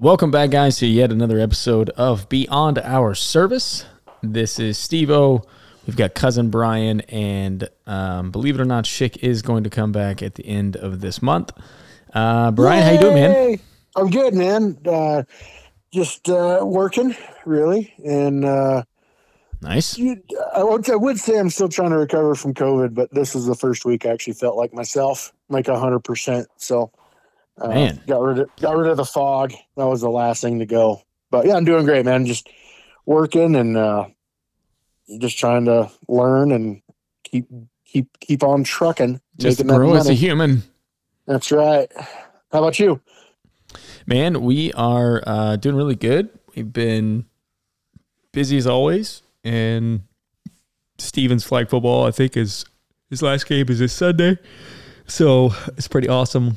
Welcome back, guys, to yet another episode of Beyond Our Service. This is Steve O. We've got cousin Brian, and um, believe it or not, Schick is going to come back at the end of this month. Uh, Brian, how you doing, man? I'm good, man. Uh, just uh, working, really, and uh, Nice. you, I, would, I would say I'm still trying to recover from COVID, but this is the first week I actually felt like myself, like hundred percent. So, uh, Man. got rid of got rid of the fog. That was the last thing to go. But yeah, I'm doing great, man. Just working and uh, just trying to learn and keep keep keep on trucking. Just grow as a human. That's right. How about you? Man, we are uh, doing really good. We've been busy as always, and Stevens flag football, I think, is his last game is this Sunday, so it's pretty awesome.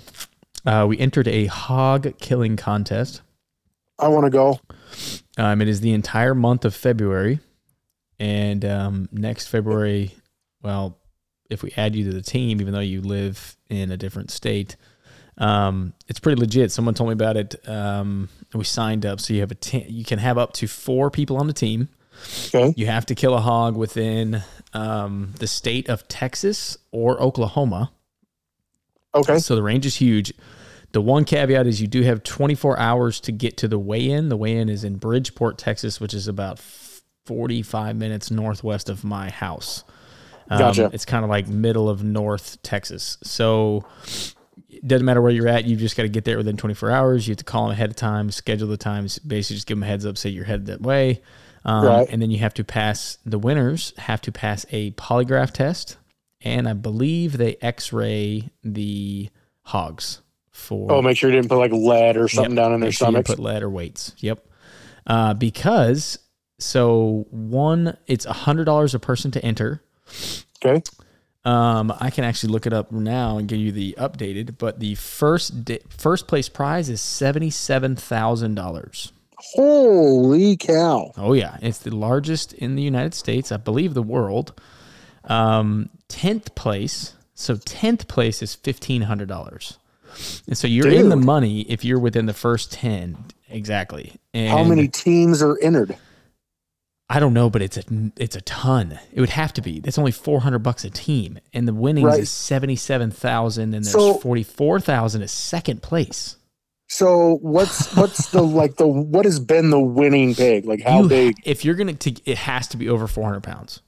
Uh, we entered a hog killing contest. I want to go. Um, it is the entire month of February, and um, next February, well, if we add you to the team, even though you live in a different state, um, it's pretty legit. Someone told me about it. Um, we signed up, so you have a te- you can have up to four people on the team. Okay. You have to kill a hog within um, the state of Texas or Oklahoma. Okay. So the range is huge. The one caveat is you do have 24 hours to get to the weigh-in. The weigh-in is in Bridgeport, Texas, which is about 45 minutes northwest of my house. Um, Gotcha. It's kind of like middle of North Texas. So it doesn't matter where you're at. You just got to get there within 24 hours. You have to call them ahead of time, schedule the times, basically just give them a heads up, say you're headed that way. Um, Right. And then you have to pass, the winners have to pass a polygraph test. And I believe they x ray the hogs for. Oh, make sure you didn't put like lead or something Yep. down in their sure stomachs. Put lead or weights. Yep. Uh, because so one, it's a hundred dollars a person to enter. okay. Um, I can actually look it up now and give you the updated. But the first di- first place prize is seventy seven thousand dollars. Holy cow. Oh yeah, it's the largest in the United States, I believe, the world. Um, tenth place. So tenth place is fifteen hundred dollars, and so you're in the money if you're within the first ten exactly. And How many teams are entered? I don't know, but it's a it's a ton. It would have to be. That's only four hundred bucks a team, and the winnings Right. is seventy seven thousand, and there's So- forty four thousand as second place. So what's what's the like the what has been the winning pig? Like how You- big? If you're gonna, to, it has to be over four hundred pounds.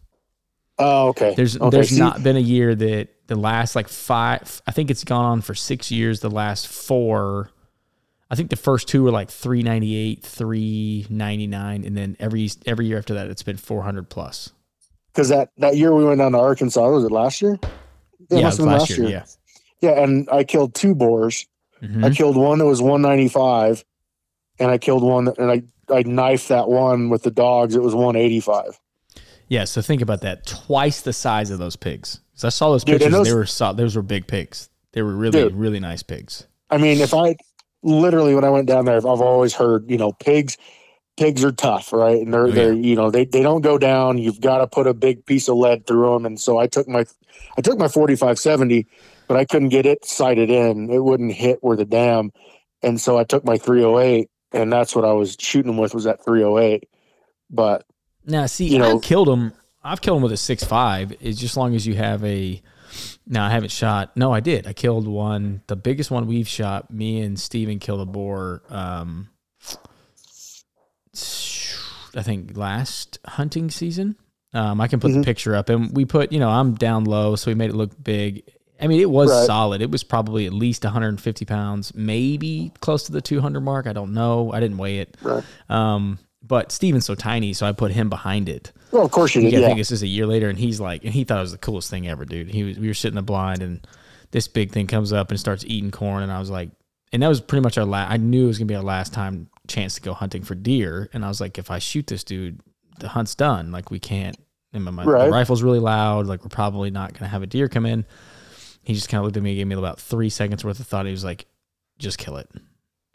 Oh, okay. There's okay. there's see, not been a year that the last like five. I think it's gone on for six years. The last four, I think the first two were like three ninety eight, three ninety nine, and then every every year after that, it's been four hundred plus. because that that year we went down to Arkansas. Was it last year? Yeah, it it have been last year. Yeah. Yeah, and I killed two boars. Mhm. I killed one that was 195, and I killed one that, and I I knifed that one with the dogs. It was 185. Yeah, so think about that. Twice the size of those pigs. So I saw those Dude, pictures. those- they were saw, those were big pigs. They were really Dude. really nice pigs. I mean, if I literally when I went down there, I've always heard, you know, pigs pigs are tough, right? And they're Oh, they're you know they they don't go down. You've got to put a big piece of lead through them. And so I took my I took my 4570, but I couldn't get it sighted in. It wouldn't hit where the dam. And so I took my 308, and that's what I was shooting them with was that 308. But Now, see, You know- I've killed them. I've killed them with a six five. Is just as long as you have a. No, I haven't shot. No, I did. I killed one. The biggest one we've shot. Me and Steven killed a boar. Um, I think last hunting season. Um, I can put the Mhm. picture up, and we put. You know, I'm down low, so we made it look big. I mean, it was Right. solid. It was probably at least 150 pounds, maybe close to the 200 mark. I don't know. I didn't weigh it. Right. Um, but Steven's so tiny, so I put him behind it. well, of course you did. gotta Yeah. think this is a year later, and he's like, and he thought it was the coolest thing ever, dude. He was, we were sitting in the blind, and this big thing comes up and starts eating corn, and I was like, and that was pretty much our last. I knew it was gonna be our last time chance to go hunting for deer, and I was like, if I shoot this dude, the hunt's done. Like we can't. And my, my Right. rifle's really loud. Like we're probably not gonna have a deer come in. He just kind of looked at me, gave me about three seconds worth of thought. He was like, just kill it.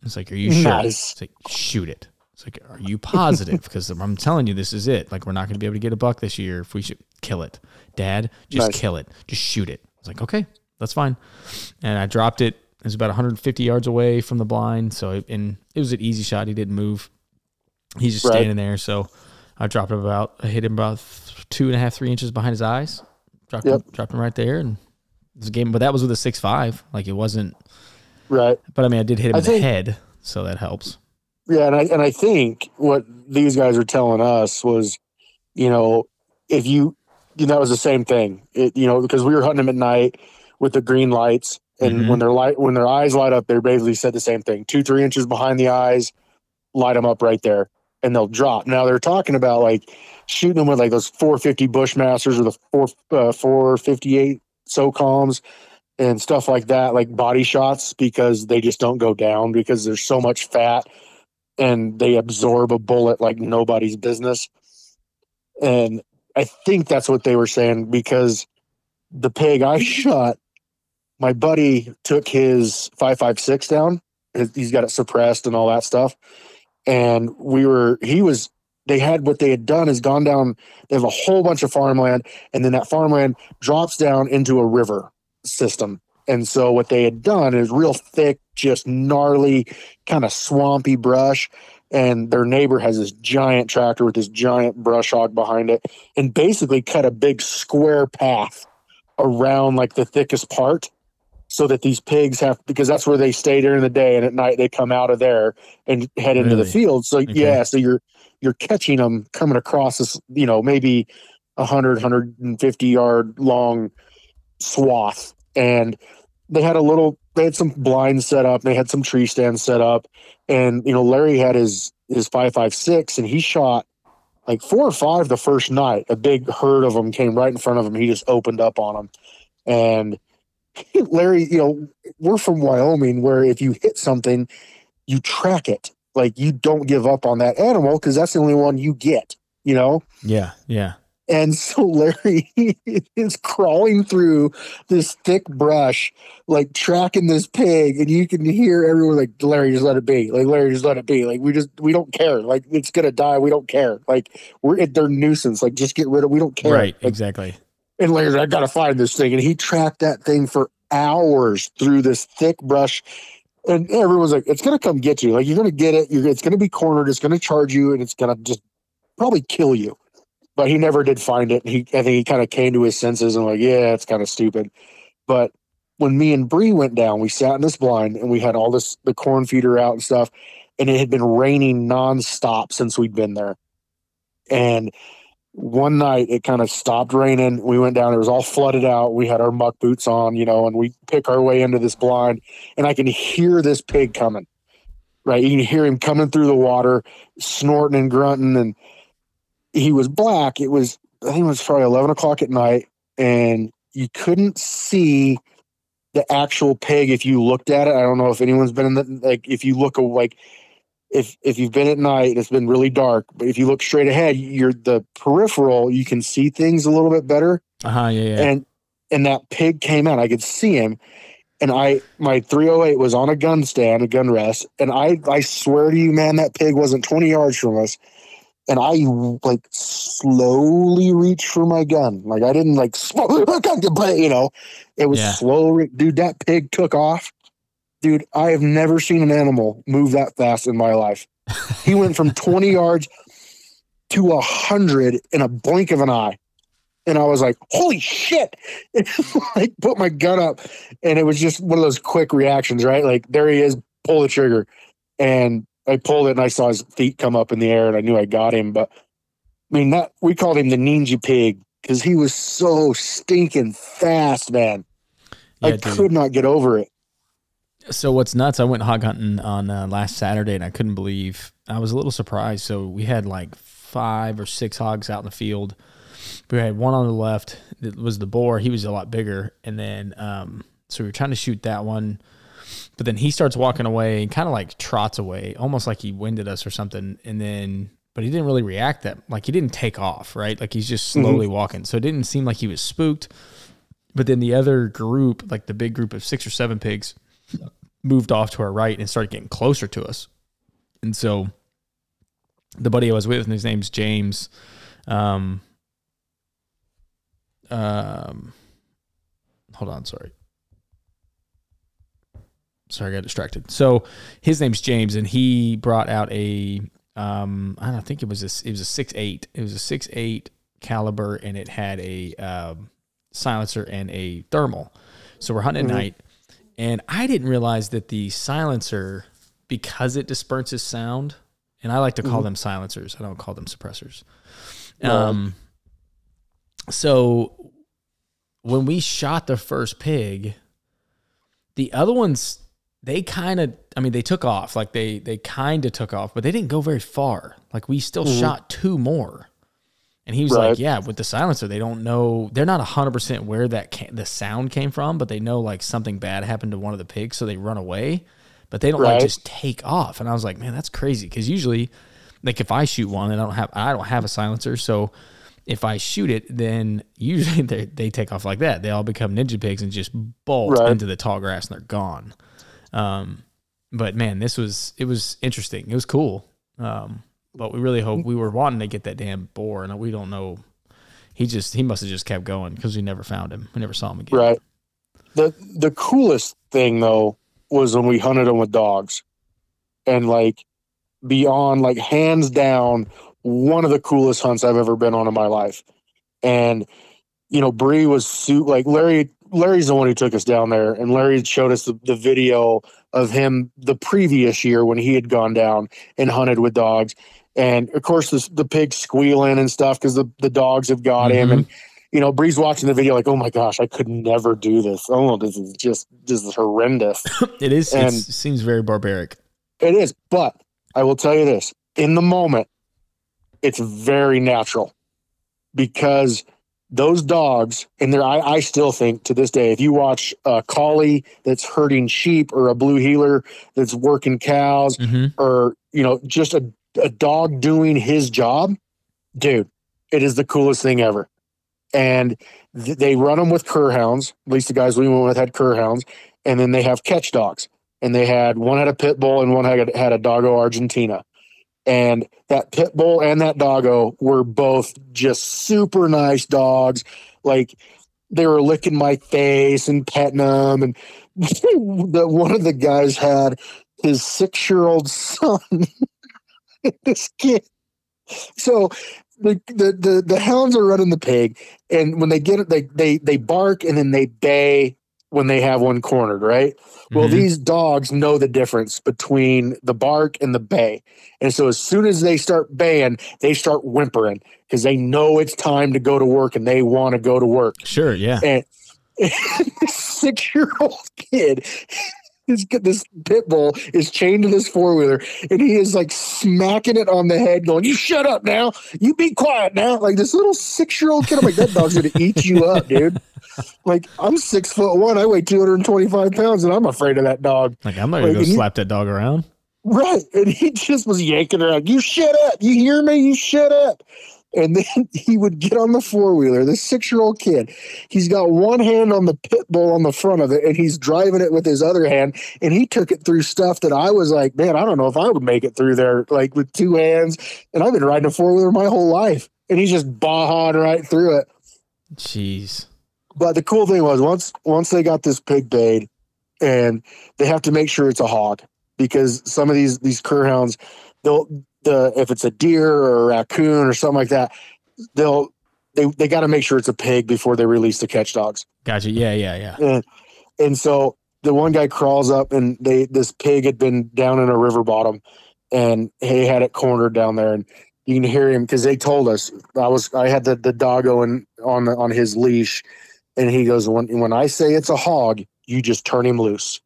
It's like, are you sure? Nice. It's like, shoot it. It's like, are you positive? Because I'm telling you, this is it. Like, we're not going to be able to get a buck this year if we should kill it. Dad, just Nice. kill it. Just shoot it. I was like, okay, that's fine. And I dropped it. It was about 150 yards away from the blind. So, it, and it was an easy shot. He didn't move. He's just Right. standing there. So I dropped him about, I hit him about two and a half, three inches behind his eyes. Dropped, him, dropped him right there. And it was a game, but that was with a six five. Like, it wasn't, Right. but I mean, I did hit him I in the head. So that helps. Yeah, and I and I think what these guys were telling us was, you know, if you, you know, that was the same thing. It, you know, because we were hunting them at night with the green lights, and Mhm. when their light when their eyes light up, they basically said the same thing. Two three inches behind the eyes, light them up right there, and they'll drop. Now they're talking about like shooting them with like those 450 Bushmasters or the four uh, 458 SOCOMs and stuff like that, like body shots, because they just don't go down because there's so much fat and they absorb a bullet like nobody's business. And I think that's what they were saying because the pig I shot, my buddy took his 556 down. He's got it suppressed and all that stuff. And we were, he was, they had what they had done is gone down. They have a whole bunch of farmland, and then that farmland drops down into a river system. And so what they had done is real thick, just gnarly, kind of swampy brush. And their neighbor has this giant tractor with this giant brush hog behind it, and basically cut a big square path around like the thickest part so that these pigs have because that's where they stay during the day and at night they come out of there and head into the Really? field so Okay. yeah so you're you're catching them coming across this you know maybe 100 150 yard long swath and they had a little they had some blinds set up they had some tree stands set up and you know larry had his his 556 and he shot like four or five the first night a big herd of them came right in front of him he just opened up on them and larry you know we're from wyoming where if you hit something you track it like you don't give up on that animal because that's the only one you get you know Yeah. Yeah. And so Larry is crawling through this thick brush, like tracking this pig, and you can hear everyone like, Larry, just let it be. Like, Larry, just let it be. Like, we just, we don't care. Like, it's gonna die. We don't care. Like, we're at their nuisance. Like, just get rid of. We don't care. Right. Like, Exactly. and Larry's, like, I gotta find this thing, and he tracked that thing for hours through this thick brush. And everyone's like, it's gonna come get you. Like, you're gonna get it. You're, it's gonna be cornered. It's gonna charge you, and it's gonna just probably kill you but he never did find it. He, I think he kind of came to his senses and like, yeah, it's kind of stupid. But when me and Bree went down, we sat in this blind and we had all this the corn feeder out and stuff, and it had been raining nonstop since we'd been there. And one night it kind of stopped raining. We went down; it was all flooded out. We had our muck boots on, you know, and we pick our way into this blind, and I can hear this pig coming. Right, you can hear him coming through the water, snorting and grunting, and he was black. It was I think it was probably eleven o'clock at night, and you couldn't see the actual pig if you looked at it. I don't know if anyone's been in the like if you look a- like if if you've been at night and it's been really dark, but if you look straight ahead, you're the peripheral. You can see things a little bit better, Uh huh. Yeah. Yeah. and and that pig came out. I could see him. And I, my 308 was on a gun stand, a gun rest, and I, I swear to you, man, that pig wasn't 20 yards from us and I like slowly reached for my gun. Like I didn't like, but you know, it was Yeah. slow. re- Dude, that pig took off. Dude, I have never seen an animal move that fast in my life. He went from 20 yards to a hundred in a blink of an eye. And I was like, holy shit. And like put my gun up. And it was just one of those quick reactions, right? Like there he is, pull the trigger. And I pulled it and I saw his feet come up in the air and I knew I got him. But I mean, that we called him the ninja pig because he was so stinking fast, man. I dude. could not get over it. So what's nuts? I went hog hunting on uh, last Saturday, and I couldn't believe. I was a little surprised. So we had like five or six hogs out in the field. We had one on the left that was the boar. He was a lot bigger, and then um, so we were trying to shoot that one. But then he starts walking away and kind of like trots away, almost like he winded us or something. And then, but he didn't really react that like he didn't take off, right? Like he's just slowly walking. So it didn't seem like he was spooked. But then the other group, like the big group of six or seven pigs, moved off to our right and started getting closer to us. And so the buddy I was with, and his name's James. Um, um, hold on, sorry. Sorry, I got distracted. So his name's James, and he brought out a um, I don't think it was a it was a six eight. It was a six eight caliber, and it had a um, silencer and a thermal. So we're hunting Mhm. at night, and I didn't realize that the silencer, because it disperses sound, and I like to call Mhm. them silencers. I don't call them suppressors. Right. Um, so when we shot the first pig, the other ones they kind of I mean they took off like they they kind of took off, but they didn't go very far. Like we still Mhm. shot two more. And he was Right. like, "Yeah, with the silencer, they don't know. They're not hundred percent where that ca- the sound came from, but they know like something bad happened to one of the pigs, so they run away. But they don't like just take off." And I was like, "Man, that's crazy." Because usually, like if I shoot one and I don't have I don't have a silencer, so if I shoot it, then usually they they take off like that. They all become ninja pigs and just bolt Right. into the tall grass and they're gone. Um, but man, this was it was interesting. It was cool. Um, but we really hope we were wanting to get that damn boar, and we don't know. He just he must have just kept going because we never found him. We never saw him again. Right. The the coolest thing though was when we hunted him with dogs, and like beyond like hands down one of the coolest hunts I've ever been on in my life. And you know, Bree was su- like Larry. Larry's the one who took us down there, and Larry showed us the, the video of him the previous year when he had gone down and hunted with dogs. And of course, this, the pig's squealing and stuff because the, the dogs have got him. Mhm. And you know, Bree's watching the video like, oh my gosh, I could never do this. Oh, this is just this is horrendous. It is. And- it seems very barbaric. it is, but I will tell you this: in the moment, it's very natural because those dogs, and there, I, I still think to this day, if you watch a collie that's herding sheep or a blue heeler that's working cows, hmm or you know just a, a dog doing his job dude it is the coolest thing ever. And th- they run them with cur hounds. At least the guys we went with had cur hounds. And then they have catch dogs. And they had one had a pit bull and one had, had a Dogo Argentino and that pit bull and that dogo were both just super nice dogs like they were licking my face and petting them and the, one of the guys had his six year old son. this kid. So the, the the the hounds are running the pig, and when they get it, they they they bark and then they bay when they have one cornered, right? Well, Mhm. these dogs know the difference between the bark and the bay. And so as soon as they start baying, they start whimpering because they know it's time to go to work and they want to go to work Sure. Yeah. and this six-year-old kid this, this pit bull is chained to this four-wheeler and he is like smacking it on the head going you shut up now you be quiet now like this little six-year-old kid i'm like that dog's gonna eat you up dude like i'm six foot one i weigh 225 pounds and i'm afraid of that dog Like I'm not gonna Like, you- slap that dog around. Right. And he just was yanking around. You shut up. You hear me? You shut up. And then he would get on the four wheeler, this six year old kid. He's got one hand on the pit bull on the front of it, and he's driving it with his other hand. And he took it through stuff that I was like, man, I don't know if I would make it through there, like with two hands. And I've been riding a four wheeler my whole life. And he's just bawing right through it. Jeez. But the cool thing was once once they got this pig bayed, and they have to make sure it's a hog because some of these these cur hounds, they'll the if it's a deer or a raccoon or something like that, they'll they they got to make sure it's a pig before they release the catch dogs. Gotcha. Yeah. Yeah. Yeah. And and so the one guy crawls up and they this pig had been down in a river bottom and he had it cornered down there and you can hear him because they told us I was I had the the dogo in, on the, on his leash and he goes when when I say it's a hog you just turn him loose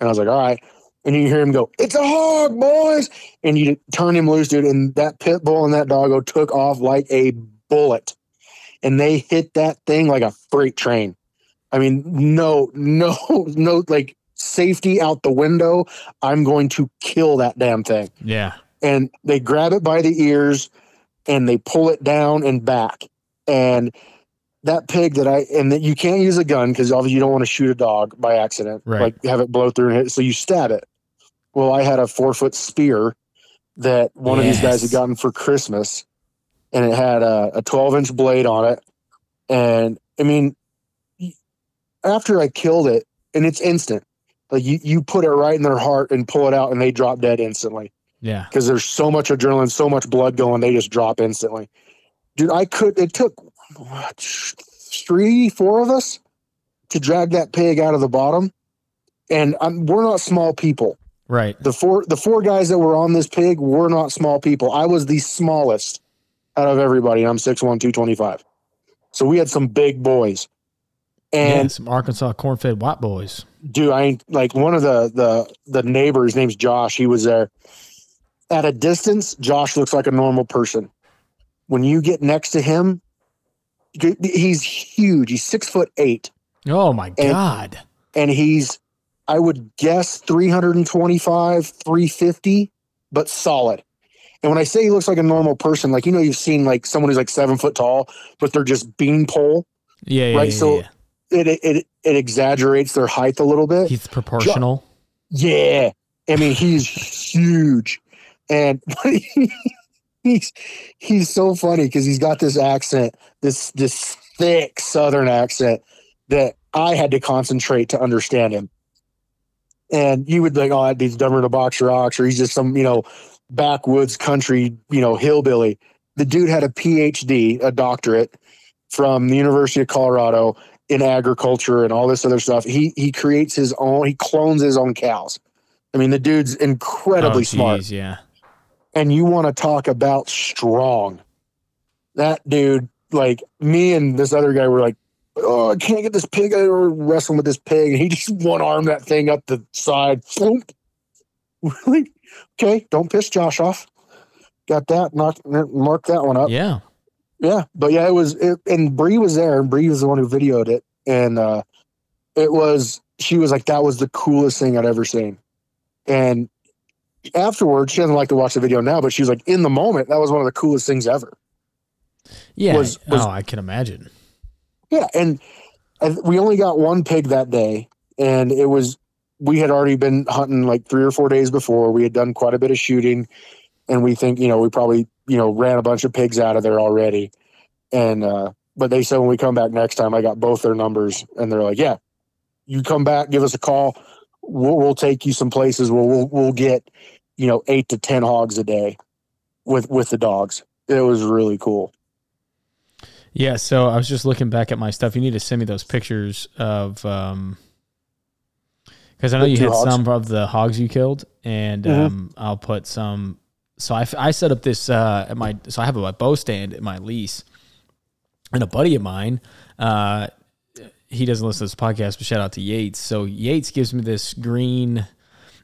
and I was like all right and you hear him go it's a hog boys and you turn him loose dude and that pit bull and that dogo took off like a bullet and they hit that thing like a freight train I mean, no, no, no, like safety out the window. I'm going to kill that damn thing. Yeah. And they grab it by the ears and they pull it down and back. And that pig that I and that you can't use a gun because obviously you don't want to shoot a dog by accident, Right. like have it blow through and hit. So you stab it. Well, I had a four foot spear that one of these guys had gotten for Christmas, and it had a, a 12 inch blade on it. And I mean, after I killed it, and it's instant, like you, you put it right in their heart and pull it out, and they drop dead instantly Yeah. because there's so much adrenaline, so much blood going, they just drop instantly. Dude, I could. It took what, three, four of us to drag that pig out of the bottom, and I'm, we're not small people. Right. The four, the four guys that were on this pig were not small people. I was the smallest out of everybody. I'm 6'1", 225. So we had some big boys, And and some Arkansas corn fed white boys. dude, I ain't like one of the the the neighbors. Name's Josh. He was there. At a distance, Josh looks like a normal person. When you get next to him, he's huge. He's six foot eight, Oh my God. and he's, I would guess, three hundred and twenty-five, three fifty, but solid. And when I say he looks like a normal person, like you know, you've seen like someone who's like seven foot tall, but they're just beanpole. Yeah. Yeah. Right, yeah, so- yeah. It it it exaggerates their height a little bit. he's proportional. Yeah. I mean, he's huge. And he's he's so funny because he's got this accent, this this thick southern accent that I had to concentrate to understand him. And you would think, oh, that dude's dumber than a box of rocks, or he's just some, you know, backwoods country, you know, hillbilly. The dude had a PhD, a doctorate from the University of Colorado in agriculture and all this other stuff. He he creates his own, he clones his own cows. I mean, the dude's incredibly Oh, smart. geez, Yeah. And you want to talk about strong. That dude, like me and this other guy were like, Oh, I can't get this pig. I were wrestling with this pig. And he just one arm that thing up the side. Really? Okay, don't piss Josh off. Got that. Knock, mark that one up. Yeah. Yeah, but yeah, it was, it, and Bree was there, and Bree was the one who videoed it, and uh, it was, she was like, that was the coolest thing I'd ever seen, and afterwards, she doesn't like to watch the video now, but she was like, in the moment, that was one of the coolest things ever. Yeah. Was- was- oh, I can imagine. Yeah, and we only got one pig that day, and it was, we had already been hunting like three or four days before. We had done quite a bit of shooting, and we think, you know, we probably, you know, ran a bunch of pigs out of there already, and uh, but they said when we come back next time, I got both their numbers, and they're like, yeah, you come back, give us a call, we'll, we'll take you some places where we'll we'll get, you know, eight to ten hogs a day, with with the dogs. It was really cool. Yeah, so I was just looking back at my stuff. You need to send me those pictures of um because I know The you had hogs? some of the hogs you killed, and Mhm. um, I'll put some. So I, I set up this uh, at my so I have a bow stand at my lease, and a buddy of mine, uh, he doesn't listen to this podcast, but shout out to Yates. So Yates gives me this green.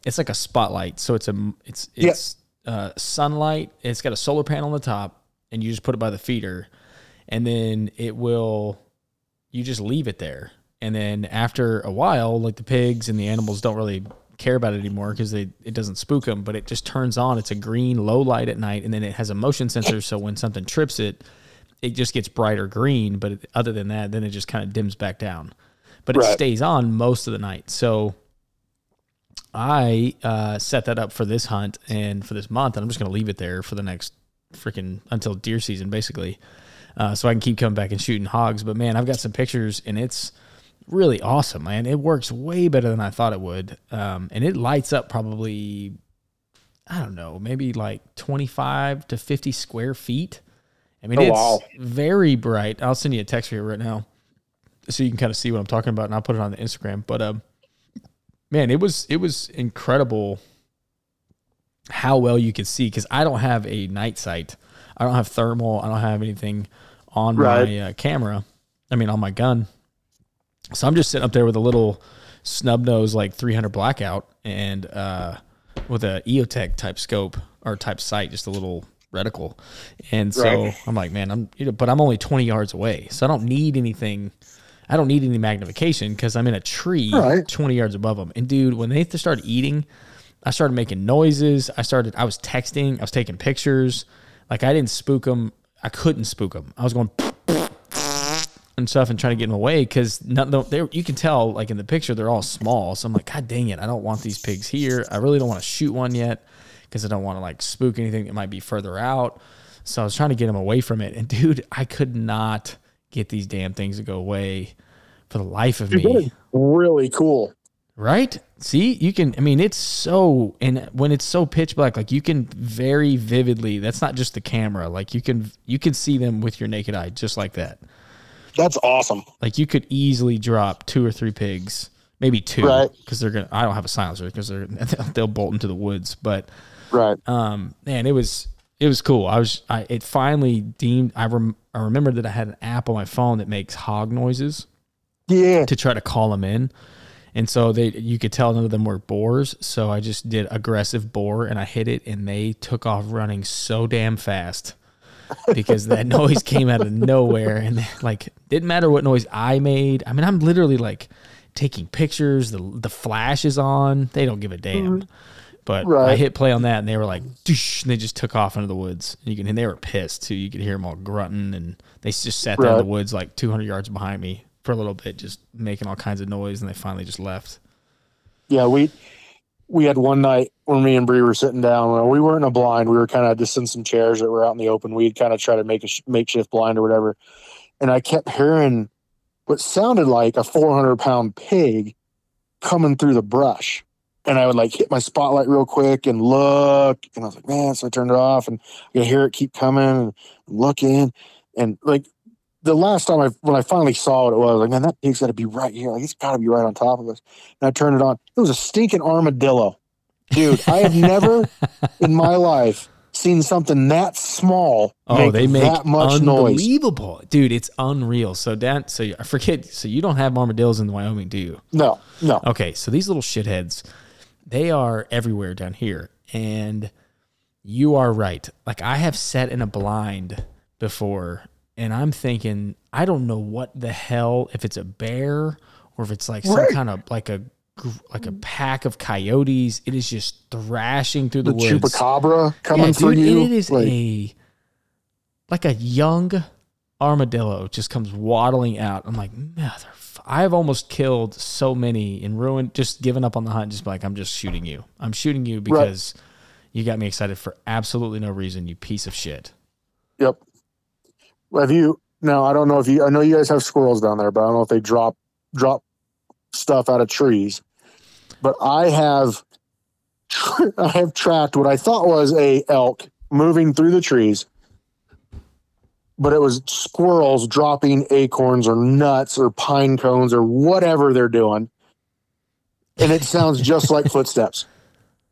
It's like a spotlight, so it's a it's Yeah. it's uh, sunlight. It's got a solar panel on the top, and you just put it by the feeder, and then it will. You just leave it there, and then after a while, like the pigs and the animals don't really care about it anymore because they it doesn't spook them, but it just turns on. It's a green low light at night, and then it has a motion sensor, so when something trips it, it just gets brighter green. But other than that, then it just kind of dims back down. But it Right. stays on most of the night. So I uh, set that up for this hunt and for this month, and I'm just going to leave it there for the next freaking until deer season, basically, uh, so I can keep coming back and shooting hogs. But man, I've got some pictures, and it's really awesome, man. It works way better than I thought it would, um, and it lights up probably, I don't know, maybe like 25 to 50 square feet. I mean, Oh, it's wow. very bright. I'll send you a text here right now, so you can kind of see what I'm talking about, and I'll put it on the Instagram. But um, man, it was it was incredible how well you could see because I don't have a night sight. I don't have thermal. I don't have anything on Right. my uh, camera. I mean, on my gun. So I'm just sitting up there with a little snub nose like 300 blackout and uh, with a EOTech type scope or type sight, just a little reticle. And so Right. I'm like, man, I'm, you know, but I'm only 20 yards away, so I don't need anything. I don't need any magnification because I'm in a tree Right. 20 yards above them. And dude, when they started eating, I started making noises. I started, I was texting, I was taking pictures. Like I didn't spook them. I couldn't spook them. I was going and stuff and trying to get them away because they you can tell like in the picture they're all small. So I'm like, God dang it, I don't want these pigs here. I really don't want to shoot one yet because I don't want to like spook anything that might be further out. So I was trying to get them away from it, and dude, I could not get these damn things to go away for the life of Dude, me. really cool. Right? See, you can. I mean, it's so, and when it's so pitch black, like you can very vividly. That's not just the camera. Like you can, you can see them with your naked eye, just like that. That's awesome. Like you could easily drop two or three pigs, maybe two, Right. because they're gonna. I don't have a silencer because they're they'll bolt into the woods. But Right. um, man, it was it was cool. I was I it finally deemed. I rem, I remembered that I had an app on my phone that makes hog noises Yeah. to try to call them in. And so they, you could tell none of them were boars. So I just did aggressive boar and I hit it and they took off running so damn fast because that noise came out of nowhere and like didn't matter what noise I made. I mean, I'm literally like taking pictures. The the flash is on. They don't give a damn. Mm-hmm. But I hit play on that and they were like, "Doosh," and they just took off into the woods. And you can, and they were pissed too. You could hear them all grunting and they just sat there in the woods like 200 yards behind me for a little bit, just making all kinds of noise. And they finally just left. Yeah, we we had one night when me and Bree were sitting down. Uh, we weren't in a blind. We were kind of just in some chairs that were out in the open. We'd kind of try to make a sh- makeshift blind or whatever. And I kept hearing what sounded like a 400 pound pig coming through the brush. And I would like hit my spotlight real quick and look. And I was like, man, so I turned it off and I could hear it keep coming and looking. And like the last time I, when I finally saw what it was, like, man, that pig's got to be right here. Like, it's got to be right on top of us. And I turned it on. It was a stinking armadillo. Dude, I have never in my life seen something that small Oh, make they make that much noise. unbelievable, dude. It's unreal. So that, so I forget. So you don't have armadillos in Wyoming, do you? No, no. Okay, so these little shitheads, they are everywhere down here. And you are right. Like I have sat in a blind before and I'm thinking, I don't know what the hell if it's a bear or if it's like some kind of like a like a pack of coyotes. It is just thrashing through The, the, woods. chupacabra coming yeah, for you. It is like, a like a young armadillo just comes waddling out. I'm like, mother. I've almost killed so many and ruined, just given up on the hunt. Just like, I'm just shooting you. I'm shooting you because you got me excited for absolutely no reason. You piece of shit. Yep. Have you now? I don't know if you. I know you guys have squirrels down there, but I don't know if they drop drop stuff out of trees. But I have I have tracked what I thought was a elk moving through the trees, but it was squirrels dropping acorns or nuts or pine cones or whatever they're doing, and it sounds just like footsteps.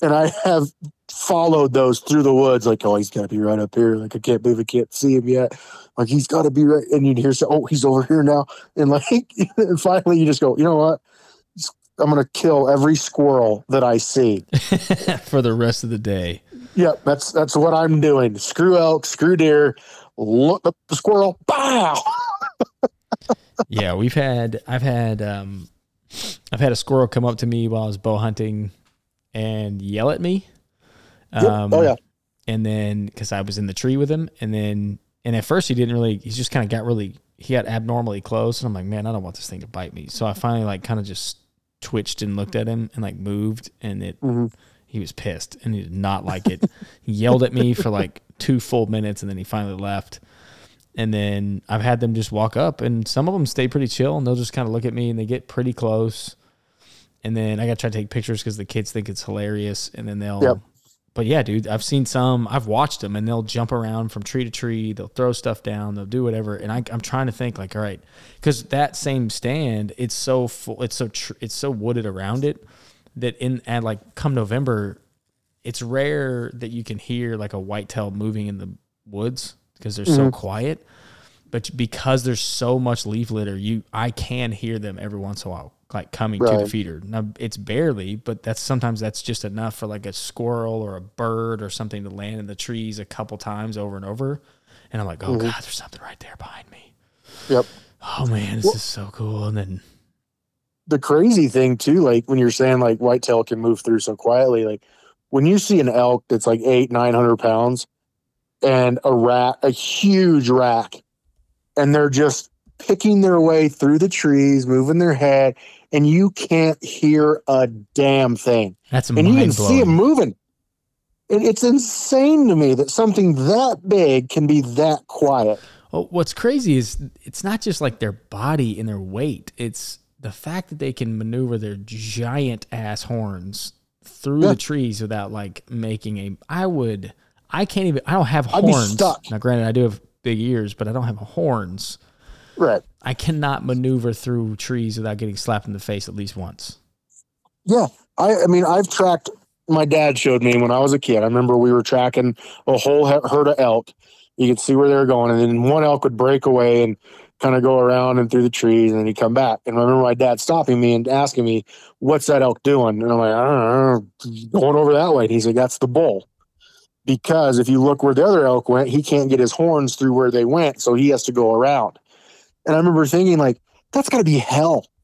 And I have followed those through the woods, like, oh, he's got to be right up here. Like, I can't believe I can't see him yet. Like, he's got to be right. And you'd hear, so, oh, he's over here now. And like, and finally, you just go, you know what? I'm going to kill every squirrel that I see. for the rest of the day. Yep, that's that's what I'm doing. Screw elk, screw deer. Look up the squirrel. Bow. yeah, we've had I've had um I've had a squirrel come up to me while I was bow hunting and yell at me. Yep. Um, oh yeah, and then because I was in the tree with him, and then and at first he didn't really. He just kind of got really. He got abnormally close, and I'm like, man, I don't want this thing to bite me. So I finally like kind of just twitched and looked at him and like moved, and it. Mhm. He was pissed and he did not like it. he yelled at me for like two full minutes, and then he finally left. And then I've had them just walk up, and some of them stay pretty chill, and they'll just kind of look at me, and they get pretty close. And then I got to try to take pictures because the kids think it's hilarious, and then they'll. Yep. But yeah, dude, I've seen some. I've watched them, and they'll jump around from tree to tree. They'll throw stuff down. They'll do whatever. And I, I'm trying to think, like, all right, because that same stand, it's so full. It's so tr- it's so wooded around it that in and like come November, it's rare that you can hear like a whitetail moving in the woods because they're so mm-hmm. quiet. But because there's so much leaf litter, you I can hear them every once in a while, like coming to the feeder. Now it's barely, but that's sometimes that's just enough for like a squirrel or a bird or something to land in the trees a couple times over and over. And I'm like, oh mm-hmm. god, there's something right there behind me. yep. Oh man, this Well- is so cool. And then the crazy thing too, like when you're saying like whitetail can move through so quietly, like when you see an elk that's like eight, nine hundred pounds and a rat, a huge rack, and they're just picking their way through the trees, moving their head, and you can't hear a damn thing. that's And you can see them moving. And it's insane to me that something that big can be that quiet. Well, what's crazy is it's not just like their body and their weight. It's the fact that they can maneuver their giant ass horns through Yeah. the trees without like making a. I would. I can't even. I don't have horns. Now, granted, I do have big ears, but I don't have horns. Right. I cannot maneuver through trees without getting slapped in the face at least once. Yeah, I, I mean, I've tracked. My dad showed me when I was a kid. I remember we were tracking a whole herd of elk. You could see where they were going, and then one elk would break away and kind of go around and through the trees, and then he'd come back. And I remember my dad stopping me and asking me, "What's that elk doing?" And I'm like, "I don't know, going over that way." And he's like, "That's the bull." Because if you look where the other elk went, he can't get his horns through where they went, so he has to go around. And I remember thinking, like, that's got to be hell.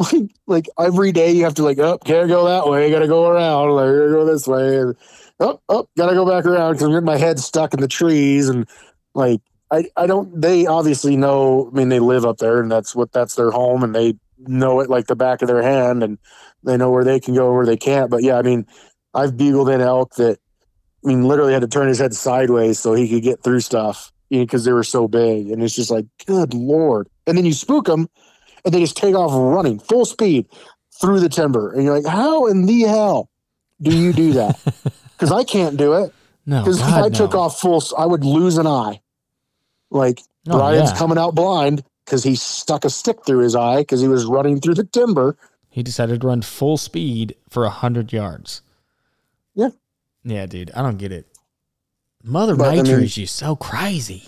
Like like every day you have to like oh can't go that way gotta go around like gotta go this way and oh oh gotta go back around because i'm getting my head stuck in the trees and like i i don't they obviously know i mean they live up there and that's what that's their home and they know it like the back of their hand and they know where they can go where they can't. But yeah i mean i've bugled in elk that i mean literally had to turn his head sideways so he could get through stuff because they were so big and it's just like good lord and then you spook them and they just take off running full speed through the timber. And you're like, how in the hell do you do that? Because I can't do it. No, Because if I took off full, I would lose an eye. Like Oh, Brian's yeah. coming out blind because he stuck a stick through his eye because he was running through the timber. He decided to run full speed for a hundred yards. Yeah. Yeah, dude. I don't get it. Mother But, I Nature mean- is just so crazy.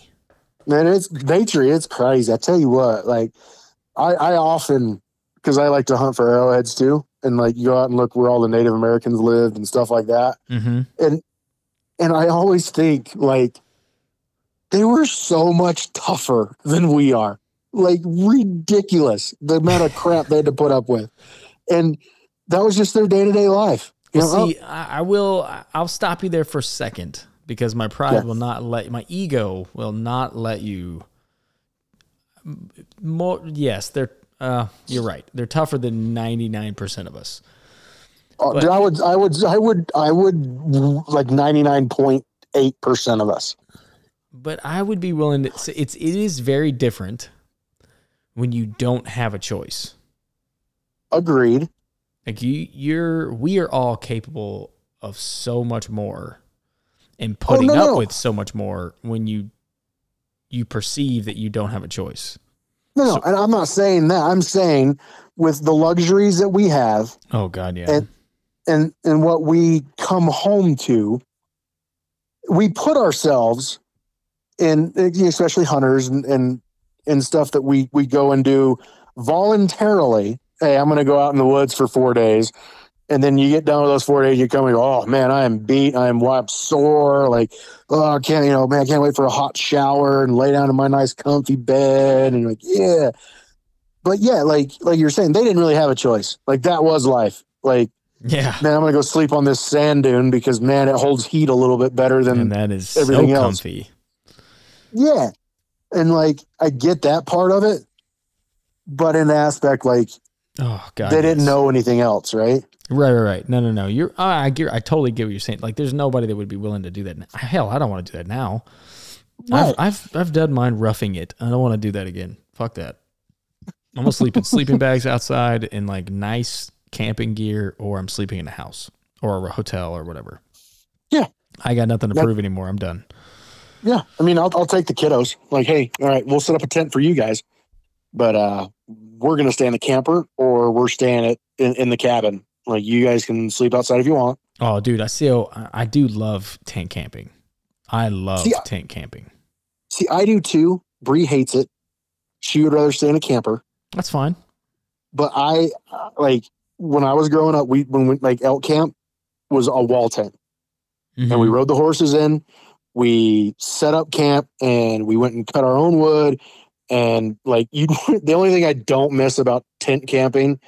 Man, it's nature. It's crazy. I tell you what, like I, I often, because I like to hunt for arrowheads too. And like you go out and look where all the Native Americans lived and stuff like that. Mm-hmm. and I always think like they were so much tougher than we are. Like ridiculous the amount of crap they had to put up with. And that was just their day to day life. You Well, know, see, I, I will. I'll stop you there for a second because my pride Yeah. will not let my ego will not let you. More, yes, they're. Uh, you're right. They're tougher than ninety nine percent of us. oh, but- dude, I would, I would, I would, I would like 99.8% of us. But I would be willing to. say It's it is very different when you don't have a choice. Agreed. Like you, you're. We are all capable of so much more, and putting Oh, no, up no. with so much more when you you perceive that you don't have a choice. No, no, and I'm not saying that. I'm saying with the luxuries that we have Oh God, yeah. And- and and what we come home to we put ourselves in especially hunters and and, and stuff that we we go and do voluntarily hey i'm going to go out in the woods for four days and then you get done with those four days you come and go oh man i am beat i am wiped sore like oh i can't you know man i can't wait for a hot shower and lay down in my nice comfy bed and like yeah but yeah like like you're saying they didn't really have a choice like that was life like yeah. man, I'm gonna go sleep on this sand dune because man, it holds heat a little bit better than and that is so everything else. comfy. yeah. And like I get that part of it, but in aspect like Oh God, they didn't know anything else, right? Right, right, right. No, no, no. You're. I I. I totally get what you're saying. Like, there's nobody that would be willing to do that. Now. Hell, I don't want to do that now. Right. I've, I've I've done mine roughing it. I don't want to do that again. Fuck that. I'm gonna sleep in sleeping bags outside in like nice camping gear, or I'm sleeping in a house or a hotel or whatever. Yeah. I got nothing to That- prove anymore. I'm done. Yeah. I mean, I'll I'll take the kiddos. Like, hey, all right, we'll set up a tent for you guys, but uh, we're gonna stay in the camper or we're staying at in, in the cabin. Like, you guys can sleep outside if you want. Oh, dude, I still I do love tent camping. I love See, tent camping. See, I do too. Bree hates it. She would rather stay in a camper. That's fine. but I like when I was growing up, we when we like elk camp was a wall tent, and we Mhm. rode the horses in. We set up camp and we went and cut our own wood, and like you, the only thing I don't miss about tent camping,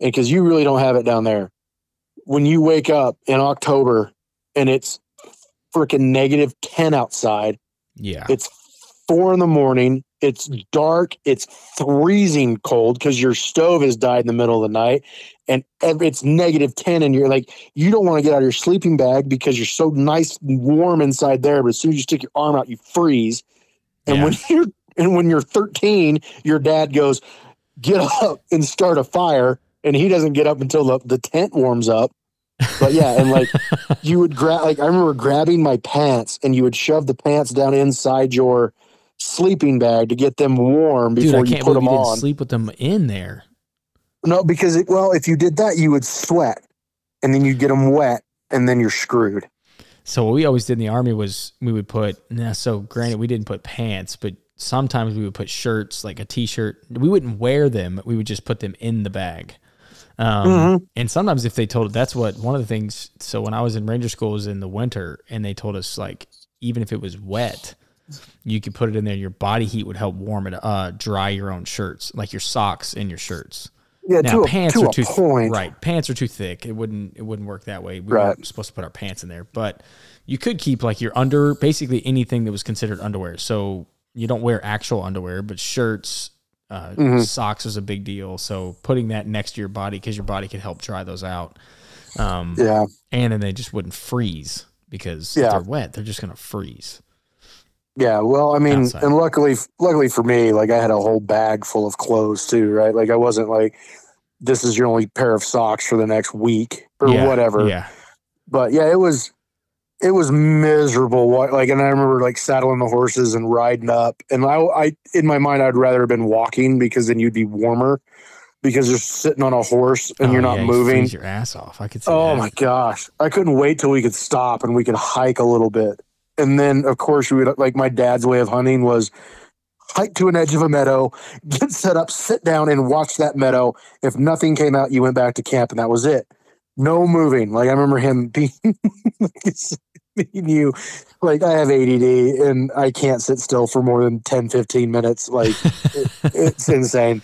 and because you really don't have it down there, when you wake up in October and it's freaking negative ten outside, Yeah. it's four in the morning. It's dark. It's freezing cold because your stove has died in the middle of the night, and it's negative ten. And you're like, you don't want to get out of your sleeping bag because you're so nice and warm inside there. But as soon as you stick your arm out, you freeze. And Yeah. when you're and when you're 13, your dad goes, get up and start a fire, and he doesn't get up until the, the tent warms up. But yeah, and like you would grab like I remember grabbing my pants and you would shove the pants down inside your sleeping bag to get them warm Dude, before I you can't put them you didn't on. sleep with them in there. No, because it, well, if you did that, you would sweat, and then you'd get them wet, and then you're screwed. So what we always did in the army was we would put now so granted we didn't put pants, but sometimes we would put shirts like a t-shirt. We wouldn't wear them. We would just put them in the bag. Um, Mhm. And sometimes if they told that's what one of the things. So when I was in ranger school it was in the winter, and they told us like even if it was wet, you could put it in there. Your body heat would help warm it, uh, dry your own shirts, like your socks and your shirts. Yeah, Now to pants a, to are too point. right. Pants are too thick. It wouldn't it wouldn't work that way. We Right. weren't supposed to put our pants in there, but you could keep like your under basically anything that was considered underwear. So you don't wear actual underwear, but shirts, uh, Mhm. socks was a big deal. So putting that next to your body because your body could help dry those out. Um, Yeah, and then they just wouldn't freeze because Yeah. if they're wet, they're just gonna freeze. yeah. Well, I mean, Outside. and luckily, luckily for me, like I had a whole bag full of clothes too, right? Like I wasn't like, this is your only pair of socks for the next week or Yeah, whatever. Yeah. but yeah, it was it was miserable. Like, and I remember like saddling the horses and riding up, and I, I in my mind, I'd rather have been walking because then you'd be warmer because you're sitting on a horse and Oh, you're not yeah, moving. freeze your ass off. I could see. Oh that. my gosh, I couldn't wait till we could stop and we could hike a little bit, and then of course we would like my dad's way of hunting was. Hike to an edge of a meadow, get set up, sit down, and watch that meadow. If nothing came out, you went back to camp, and that was it no moving. Like I remember him being you. Like I have ADD and I can't sit still for more than 10, 15 minutes. Like it- it's insane.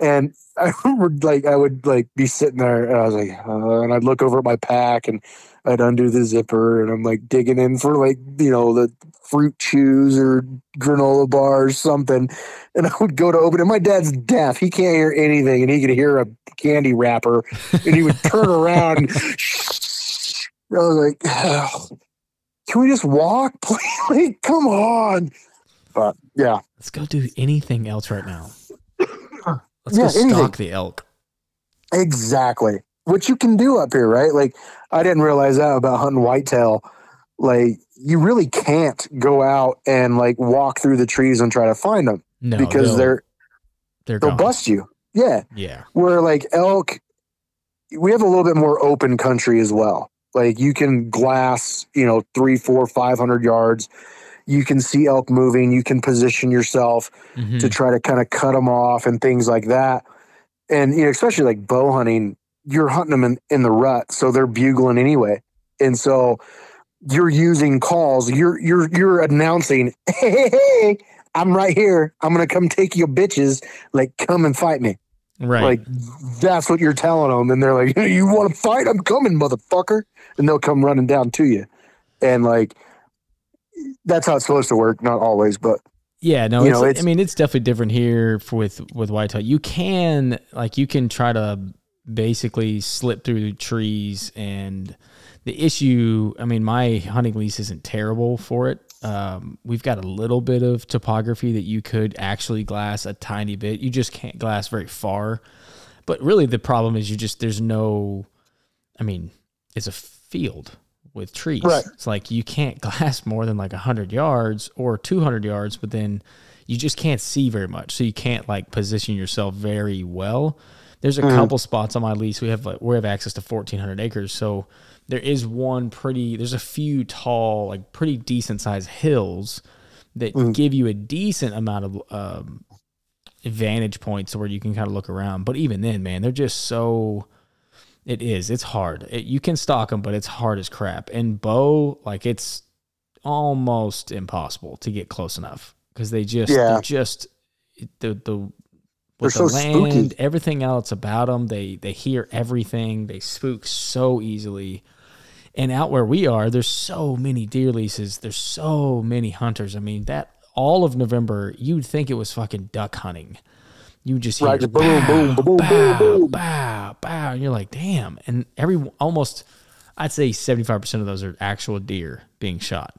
And I remember like I would like be sitting there and I was like, uh, and I'd look over at my pack and I'd undo the zipper and I'm like digging in for like, you know, the fruit chews or granola bars, something. And I would go to open it. My dad's deaf. He can't hear anything and he could hear a candy wrapper and he would turn around. And I was like, "Oh, can we just walk, please? Like, come on. But yeah, Let's go do anything else right now. Let's Yeah, go anything. stalk the elk. exactly. What you can do up here, right? Like, I didn't realize that about hunting whitetail. Like, you really can't go out and like walk through the trees and try to find them No, because they're they're they'll gone. bust you. Yeah. Yeah, where like elk we have a little bit more open country as well like you can glass you know three four five hundred yards. You can see elk moving. You can position yourself Mhm. to try to kind of cut them off and things like that. And you know especially like bow hunting you're hunting them in, in the rut so they're bugling anyway. And so you're using calls. You're you're you're announcing hey hey hey i'm right here. I'm gonna come take your bitches. Like come and fight me right. like that's what you're telling them, and they're like, "You want to fight? I'm coming, motherfucker!" And they'll come running down to you, and like that's how it's supposed to work. Not always, but yeah, no, you it's, know, I mean, it's definitely different here for, with with whitetail. You can like you can try to basically slip through the trees, and the issue. I mean, my hunting lease isn't terrible for it. Um, we've got a little bit of topography that you could actually glass a tiny bit. You just can't glass very far. But really, the problem is you just there's no. I mean, it's a field with trees. Right. It's like you can't glass more than like 100 yards or 200 yards, but then you just can't see very much. So you can't like position yourself very well. There's a Mhm. couple spots on my lease. We have like we have access to 1400 acres. So there is one pretty there's a few tall, like pretty decent sized hills that Mhm. give you a decent amount of um, vantage points where you can kind of look around. But even then, man, they're just so it is. It's hard. It, you can stalk them, but it's hard as crap. And bow, like it's almost impossible to get close enough because they just Yeah. they're just the the They're with the so land, spooky. everything else about them, they they hear everything. They spook so easily. And out where we are, there's so many deer leases. There's so many hunters. I mean, that all of November, you'd think it was fucking duck hunting. You just hear Right, boom, boom, boom, boom, boom, bow, boom, boom. bow, bow, and you're like, damn. And every almost, I'd say 75 percent of those are actual deer being shot.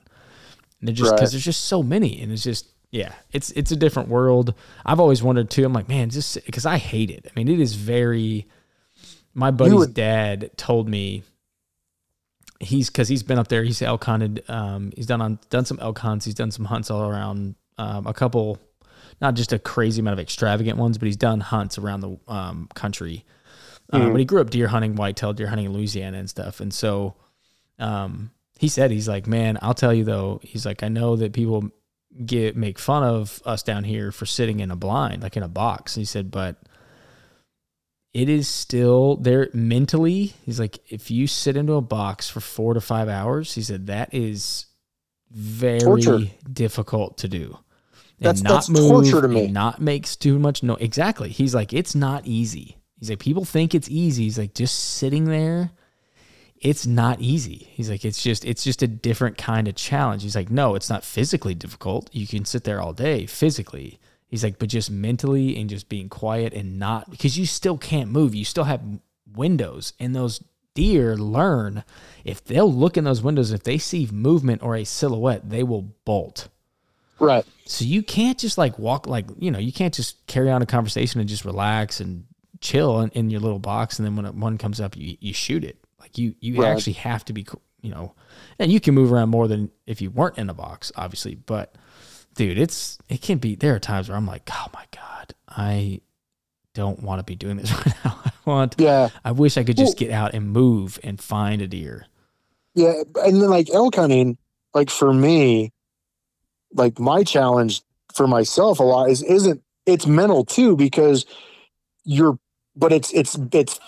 And they're just because Right. there's just so many, and it's just yeah, it's it's a different world. I've always wondered too. I'm like, man, just because I hate it. I mean, it is very. My buddy's would- dad told me he's because he's been up there. He's elk hunted. Um, he's done on done some elk hunts. He's done some hunts all around. Um, a couple, not just a crazy amount of extravagant ones, but he's done hunts around the um, country. Uh, but he grew up deer hunting, whitetail deer hunting in Louisiana and stuff. And so, um, he said he's like, man, I'll tell you though. He's like, I know that people get make fun of us down here for sitting in a blind, like in a box. He said, but it is still there mentally. He's like, if you sit into a box for four to five hours, he said that is very Torture. difficult to do. That's- and not that's move torture to me. not makes too much no exactly. He's like, it's not easy. He's like, people think it's easy. He's like, just sitting there, it's not easy. He's like, it's just it's just a different kind of challenge. He's like, no, it's not physically difficult. You can sit there all day physically. He's like, but just mentally and just being quiet and not because you still can't move. You still have windows, and those deer learn if they'll look in those windows. If they see movement or a silhouette, they will bolt. Right. So you can't just like walk like you know you can't just carry on a conversation and just relax and chill in, in your little box and then when one comes up you you shoot it like you you Right. actually have to be you know and you can move around more than if you weren't in a box obviously but dude it's it can be there are times where I'm like oh my god I don't want to be doing this right now I want Yeah. I wish I could just Well- get out and move and find a deer Yeah. And then like elk hunting, like for me, like my challenge for myself a lot is isn't it's mental too because you're but it's it's it's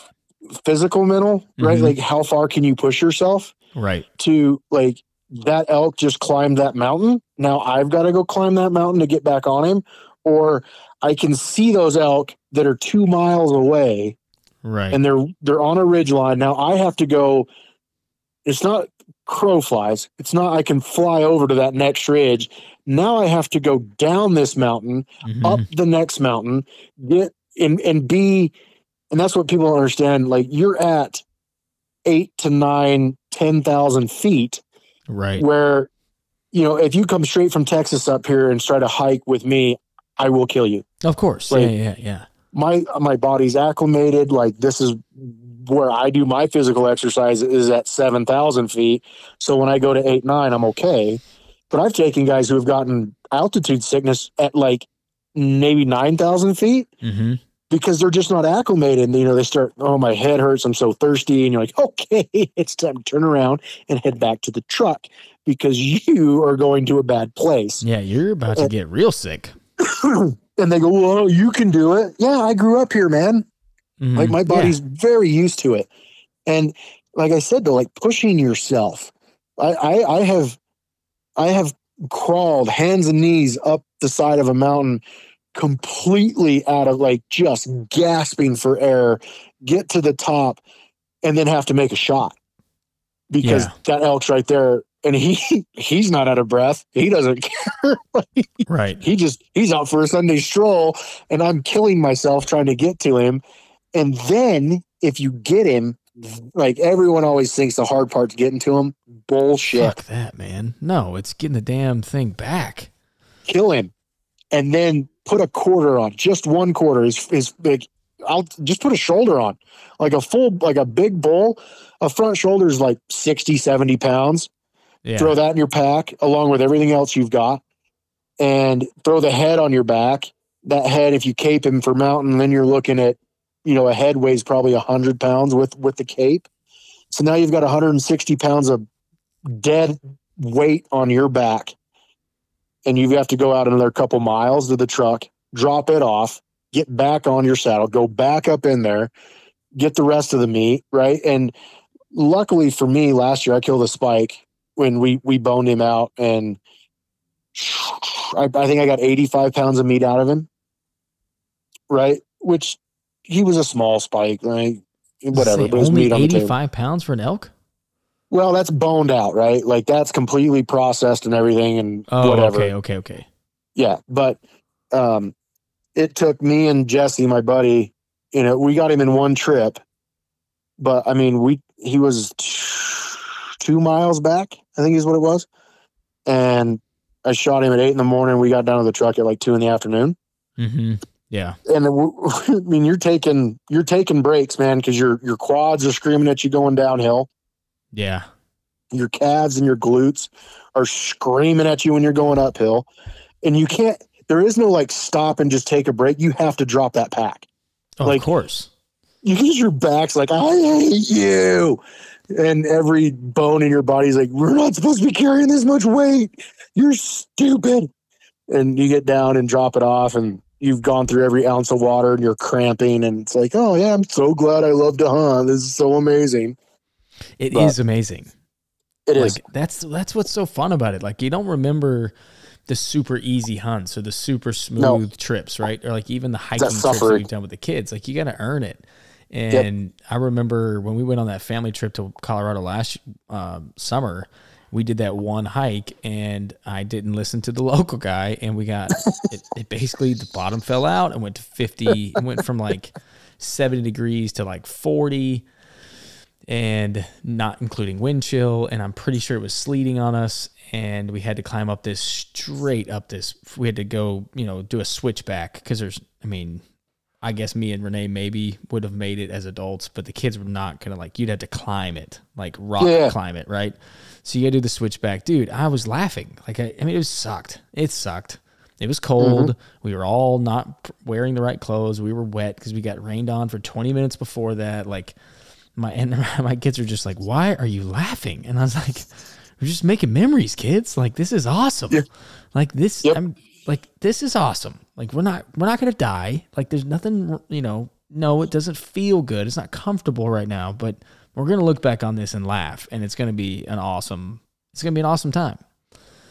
physical mental, right? Mhm. Like how far can you push yourself right to like that elk just climbed that mountain. Now I've got to go climb that mountain to get back on him. Or I can see those elk that are two miles away right and they're they're on a ridge line. Now I have to go. It's not crow flies. It's not I can fly over to that next ridge. Now I have to go down this mountain, Mhm. up the next mountain, get and and be, and that's what people don't understand. Like you're at eight to nine, ten thousand feet, right where you know if you come straight from Texas up here and try to hike with me, I will kill you of course like- yeah yeah yeah my my body's acclimated. Like this is where I do my physical exercise is at seven thousand feet. So when I go to eight nine, I'm okay. But I've taken guys who have gotten altitude sickness at like maybe nine thousand feet mm-hmm. Because they're just not acclimated. And, you know, they start, oh, my head hurts. I'm so thirsty. And you're like, okay, it's time to turn around and head back to the truck because you are going to a bad place. yeah you're about to Uh, get real sick and they go, well, you can do it. Yeah, I grew up here, man. Mhm. Like my Yeah. body's very used to it. And like I said, though, like pushing yourself. I, I I have I have crawled hands and knees up the side of a mountain completely out of like just gasping for air, get to the top, and then have to make a shot. Because Yeah. that elk's right there. And he he's not out of breath. He doesn't care. right he just he's out for a Sunday stroll and I'm killing myself trying to get to him. And then if you get him, like everyone always thinks the hard part's getting to him. Bullshit. Fuck that, man. No, it's getting the damn thing back. Kill him. And then put a quarter on. Just one quarter is is big. I'll just put a shoulder on. Like a full like a big bull. A front shoulder is like 60, 70 pounds. Yeah. throw that in your pack along with everything else you've got and throw the head on your back that head if you cape him for mountain then you're looking at you know a head weighs probably 100 pounds with with the cape so now you've got 160 pounds of dead weight on your back and you have to go out another couple miles to the truck drop it off get back on your saddle go back up in there get the rest of the meat right and luckily for me last year i killed a spike when we we boned him out and I, I think I got 85 pounds of meat out of him right? Which he was a small spike, right? Whatever, but it was meat on the table. 85 pounds for an elk? Well, that's boned out, right? Like that's completely processed and everything, and Oh, whatever. okay, okay, okay. Yeah, but um, it took me and Jesse, my buddy. You know, we got him in one trip, but I mean, we he was two miles back. I think is what it was, and I shot him at eight in the morning. We got down to the truck at like two in the afternoon, Mm-hmm. Yeah. and it I mean, you're taking you're taking breaks, man, because your your quads are screaming at you going downhill. Yeah. your calves and your glutes are screaming at you when you're going uphill. And you can't there is no like stop and just take a break. You have to drop that pack. Oh, Like- of course. you use your back's like i hate you. And every bone in your body's like we're not supposed to be carrying this much weight. You're stupid. And you get down and drop it off and you've gone through every ounce of water and you're cramping and it's like oh yeah i'm so glad i love to hunt. This is so amazing It is but- amazing. It is. like that's that's what's so fun about it. Like you don't remember the super easy hunts or the super smooth trips, right? Or like even the hiking trips that we've done with the kids. Like you got to earn it. And I remember when we went on that family trip to Colorado last um, summer, we did that one hike, and I didn't listen to the local guy, and we got it, it. Basically, the bottom fell out and went to fifty. It went from like seventy degrees to like forty and not including wind chill. And I'm pretty sure it was sleeting on us. And we had to climb up this straight up this. We had to go, you know, do a switchback because there's, I mean, I guess me and Renee maybe would have made it as adults, but the kids were not gonna like. You'd have to climb it, like rock Yeah. climb it, right? So you gotta do the switchback, dude. I was laughing, like I, I mean, it was sucked. It sucked. It was cold. Mm-hmm. We were all not wearing the right clothes. We were wet because we got rained on for 20 minutes before that. Like my and my kids are just like, "Why are you laughing?" And I was like, "We're just making memories, kids. Like this is awesome. Yeah. Like this, Yep. I'm like this is awesome. Like we're not we're not gonna die. Like there's nothing, you know. No, it doesn't feel good. It's not comfortable right now, but we're gonna look back on this and laugh, and it's gonna be an awesome. It's gonna be an awesome time.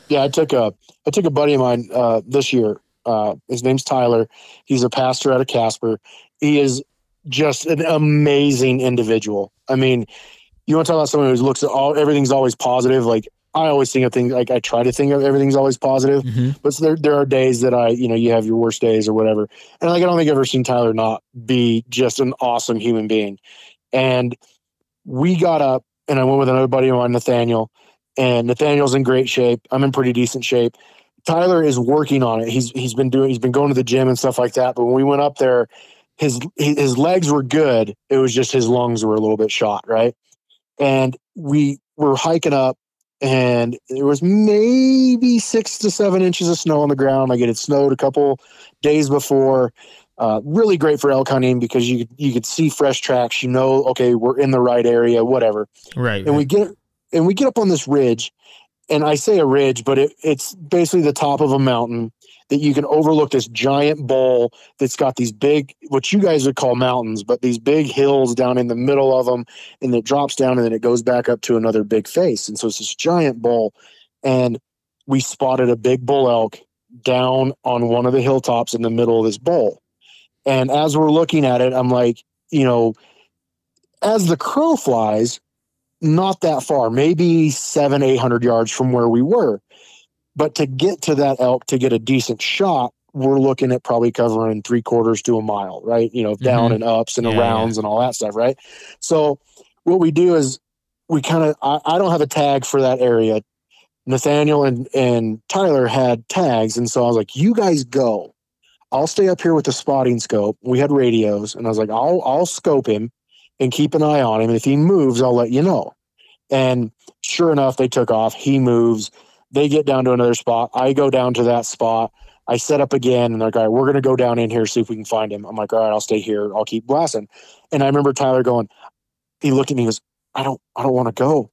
Yeah, I took a I took a buddy of mine uh, this year. Uh, his name's Tyler. He's a pastor out of Casper. He is just an amazing individual. I mean, you want to talk about someone who looks at all everything's always positive. Like I always think of things like I try to think of everything's always positive. Mm-hmm. But there there are days that I you know you have your worst days or whatever. And like I don't think I've ever seen Tyler not be just an awesome human being. And we got up and I went with another buddy of mine, Nathaniel and Nathaniel's in great shape. I'm in pretty decent shape. Tyler is working on it. He's he's been doing he's been going to the gym and stuff like that. But when we went up there, his his legs were good. It was just his lungs were a little bit shot, right? And we were hiking up, and there was maybe six to seven inches of snow on the ground. Like it had snowed a couple days before. Uh, really great for elk hunting because you could you could see fresh tracks. You know, okay, we're in the right area, whatever Right. and we get and we get up on this ridge and i say a ridge but it, it's basically the top of a mountain that you can overlook this giant bowl that's got these big what you guys would call mountains but these big hills down in the middle of them and it drops down and then it goes back up to another big face. And so it's this giant bowl and we spotted a big bull elk down on one of the hilltops in the middle of this bowl and as we're looking at it i'm like you know as the crow flies not that far, maybe seven, eight hundred yards from where we were. But to get to that elk to get a decent shot, we're looking at probably covering three quarters to a mile, right? You know, down Mhm. and ups and Yeah, arounds and all that stuff, right? So what we do is we kind of I, I don't have a tag for that area. Nathaniel and and Tyler had tags, and so I was like, "You guys go. I'll stay up here with the spotting scope." We had radios, and I was like, "I'll I'll scope him and keep an eye on him. And if he moves, I'll let you know." And sure enough, they took off. He moves. They get down to another spot. I go down to that spot. I set up again, and they're like, "All right, we're gonna go down in here see if we can find him." I'm like, "All right, I'll stay here. I'll keep glassing." And I remember Tyler going. He looked at me. He goes, "I don't, I don't want to go."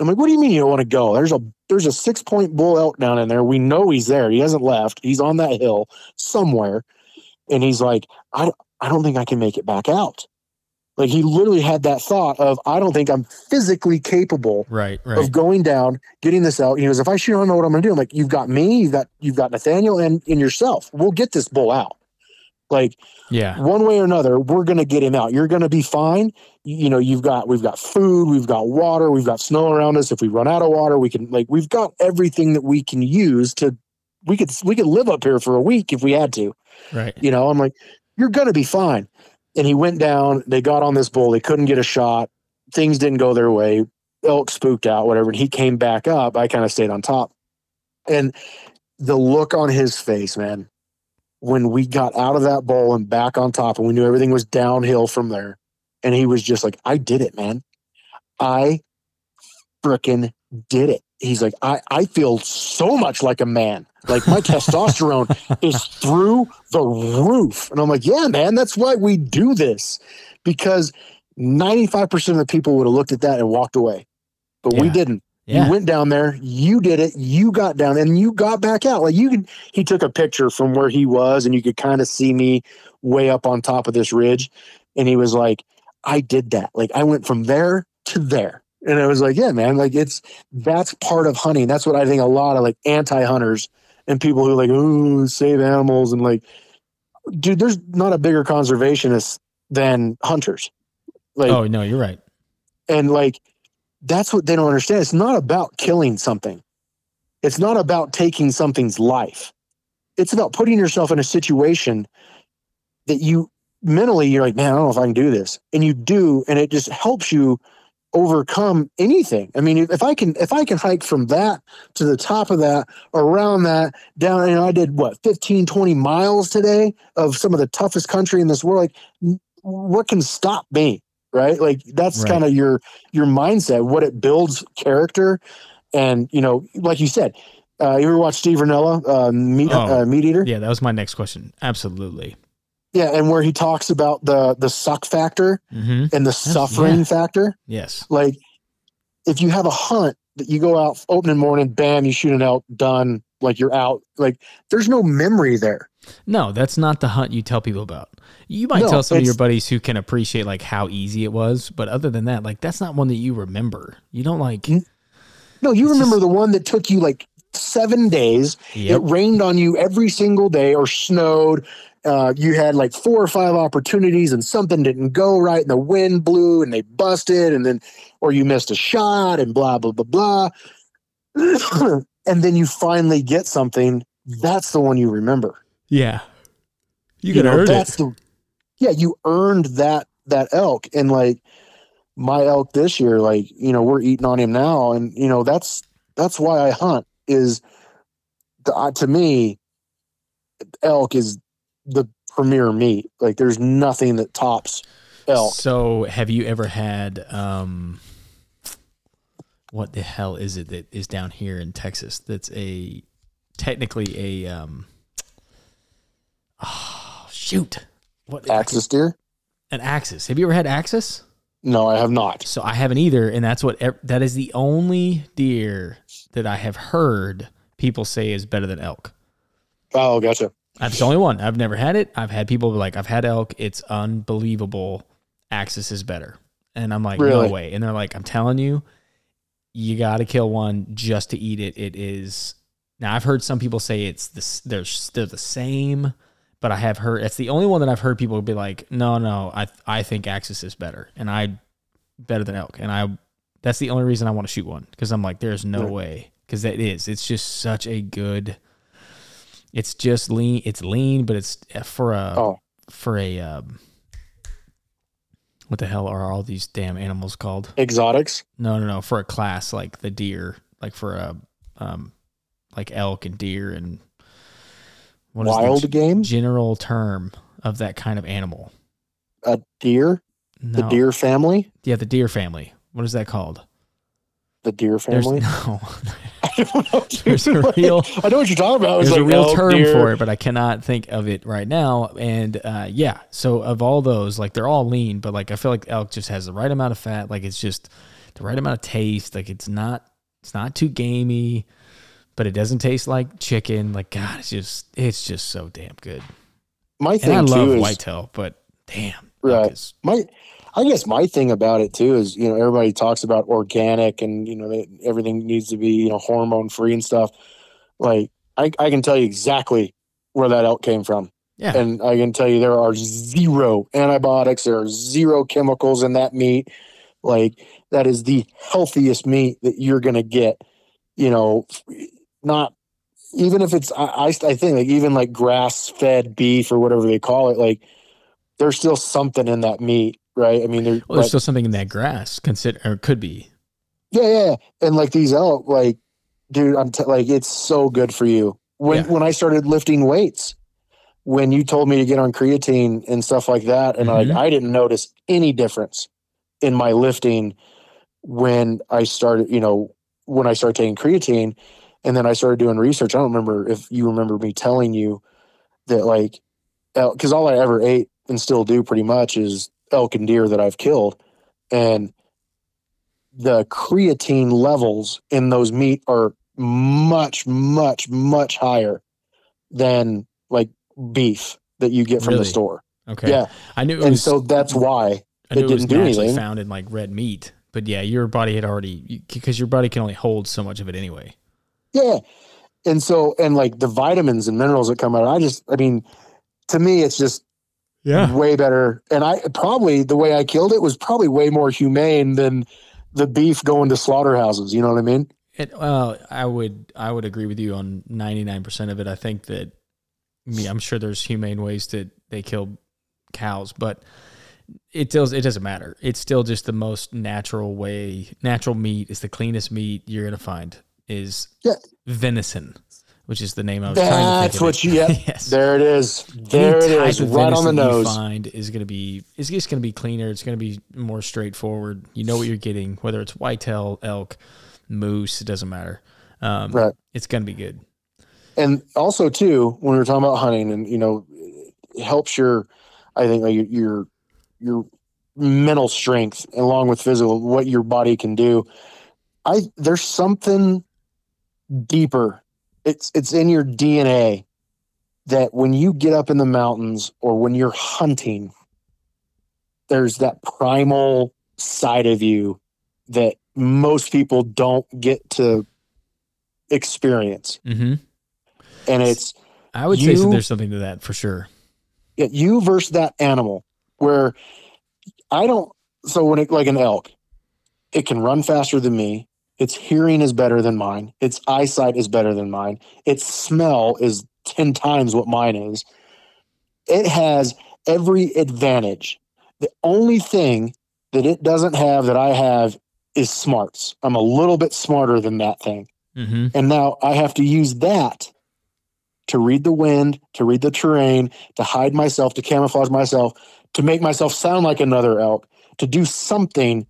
I'm like, "What do you mean you don't want to go? There's a, there's a six point bull elk down in there. We know he's there. He hasn't left. He's on that hill somewhere." And he's like, "I, I don't think I can make it back out." Like he literally had that thought of, "I don't think I'm physically capable Right. of going down, getting this out. He goes, if I shoot, I don't know what I'm gonna do. I'm like, you've got me, you've got you've got Nathaniel and, and yourself. We'll get this bull out. Like Yeah. one way or another, we're gonna get him out. You're gonna be fine. You, you know, you've got we've got food, we've got water, we've got snow around us. If we run out of water, we can like we've got everything that we can use to we could we could live up here for a week if we had to. Right. You know, I'm like, you're gonna be fine. And he went down, they got on this bull, they couldn't get a shot, things didn't go their way, elk spooked out, whatever, and he came back up. I kind of stayed on top. And the look on his face, man, when we got out of that bowl and back on top and we knew everything was downhill from there. And he was just like, I did it, man. I freaking did it. He's like, I, I feel so much like a man. Like my testosterone is through the roof. And I'm like, yeah, man, that's why we do this. Because 95% of the people would have looked at that and walked away. But we didn't. Yeah. You went down there, you did it, you got down and you got back out. Like you could he took a picture from where he was and you could kind of see me way up on top of this ridge. And he was like, I did that. Like I went from there to there. And I was like, yeah, man, like it's that's part of hunting. That's what I think a lot of like anti-hunters and people who like, ooh, save animals and like dude, there's not a bigger conservationist than hunters. Like oh no, you're right. and like that's what they don't understand. It's not about killing something. It's not about taking something's life. It's about putting yourself in a situation that you mentally you're like, man, I don't know if I can do this. And you do, and it just helps you overcome anything. I mean, if I can if I can hike from that to the top of that, around that, down, you know, I did what 15, 20 miles today of some of the toughest country in this world. Like what can stop me? Right. Like that's Right. kind of your your mindset, what it builds character. And, you know, like you said, uh, you ever watch Steve Rinella, uh, meat, Oh. uh, meat eater? Yeah, that was my next question. Absolutely. Yeah. And where he talks about the, the suck factor hmm and the suffering yeah. factor. Yes. Like if you have a hunt that you go out opening morning, bam, you shoot an elk, done, like you're out. Like there's no memory there. No, that's not the hunt you tell people about. You might No, tell some of your buddies who can appreciate like how easy it was, but other than that, like that's not one that you remember. You don't like. No, you remember just- the one that took you like seven days. Yep. It rained on you every single day or snowed. Uh, you had like four or five opportunities and something didn't go right and the wind blew and they busted and then, or you missed a shot and blah, blah, blah, blah. and then you finally get something. That's the one you remember. Yeah. You, you could know earn that's it. the yeah you earned that that elk and like my elk this year like you know we're eating on him now and you know that's that's why i hunt is the, uh, to me elk is the premier meat like there's nothing that tops elk So, have you ever had um what the hell is it that is down here in Texas that's a technically a um oh shoot. What axis deer an axis. Have you ever had axis? no i have not So I haven't either, and that's what that is the only deer that I have heard people say is better than elk. oh gotcha That's the only one. I've never had it. I've had people be like, I've had elk. It's unbelievable. Axis is better. And I'm like, Really? no way. And they're like, I'm telling you, you got to kill one just to eat it. It is. Now I've heard some people say it's this. They're they're the same, but I have heard it's the only one that I've heard people be like, no, no, I I think Axis is better, and I better than elk, and I. That's the only reason I want to shoot one because I'm like, there's no Right. way because it is. It's just such a good. It's just lean. It's lean, but it's uh, for a Oh. for a um, what the hell are all these damn animals called? exotics No, no, no. For a class like the deer, like for a um, like elk and deer and what is the wild game general term of that kind of animal? a deer No. the deer family Yeah, the deer family. What is that called? The deer There's family no. I don't know, dude. There's a real- i know what you're talking about It's There's a real elk, term deer. for it, but I cannot think of it right now. And uh, yeah, so of all those, like they're all lean, but like I feel like elk just has the right amount of fat. Like it's just the right amount of taste. Like it's not it's not too gamey, but it doesn't taste like chicken. Like God, it's just it's just so damn good. my And thing I love is whitetail, but damn, Right. is- my i guess my thing about it too is you know everybody talks about organic and you know everything needs to be you know hormone free and stuff like I, I can tell you exactly where that elk came from Yeah. And I can tell you there are zero antibiotics, there are zero chemicals in that meat. Like that is the healthiest meat that you're going to get. You know, not even if it's I, I I think like even like grass fed beef or whatever they call it, like there's still something in that meat, right? I mean, Well, there's like- still something in that grass. Consider or could be. yeah, yeah, and like these elk, like, dude, I'm t- like, it's so good for you. When Yeah. when I started lifting weights, when you told me to get on creatine and stuff like that, and Mhm. like I didn't notice any difference in my lifting when I started, you know, when I started taking creatine, and then I started doing research. I don't remember if you remember me telling you that, like, because all I ever ate and still do pretty much is elk and deer that I've killed, and the creatine levels in those meat are much, much, much higher than like beef that you get from Really? the store. Okay. Yeah. I knew it and was. so that's why. I knew it it didn't do naturally anything. found in like red meat. But yeah, your body had already because your body can only hold so much of it anyway. Yeah. And so, and like the vitamins and minerals that come out, I just, I mean, to me, it's just way better. And I probably, the way I killed it was probably way more humane than the beef going to slaughterhouses. You know what I mean? It, well, I would I would agree with you on ninety nine percent of it. I think that I mean, I'm sure there's humane ways that they kill cows, but it does it doesn't matter. It's still just the most natural way. Natural meat is the cleanest meat you're gonna find. Is Yeah. venison, which is the name I was trying to think That's what you, yeah, yes. there it is. There Any it is. Right on the nose. find is going to be it's just going to be cleaner. It's going to be more straightforward. You know what you're getting, whether it's whitetail, elk, moose. It doesn't matter. Um, Right. It's going to be good. and also too when we are talking about hunting and you know it helps your i think like your your, your mental strength along with physical what your body can do i there's something deeper it's it's in your dna that when you get up in the mountains or when you're hunting there's that primal side of you that most people don't get to experience hmm and it's I would say so there's something to that for sure. yeah, you versus that animal where I don't so when it like an elk, it can run faster than me. Its hearing is better than mine. Its eyesight is better than mine. Its smell is 10 times what mine is. It has every advantage. The only thing that it doesn't have that I have is smarts. I'm a little bit smarter than that thing. hmm And now I have to use that to read the wind, to read the terrain, to hide myself, to camouflage myself, to make myself sound like another elk, to do something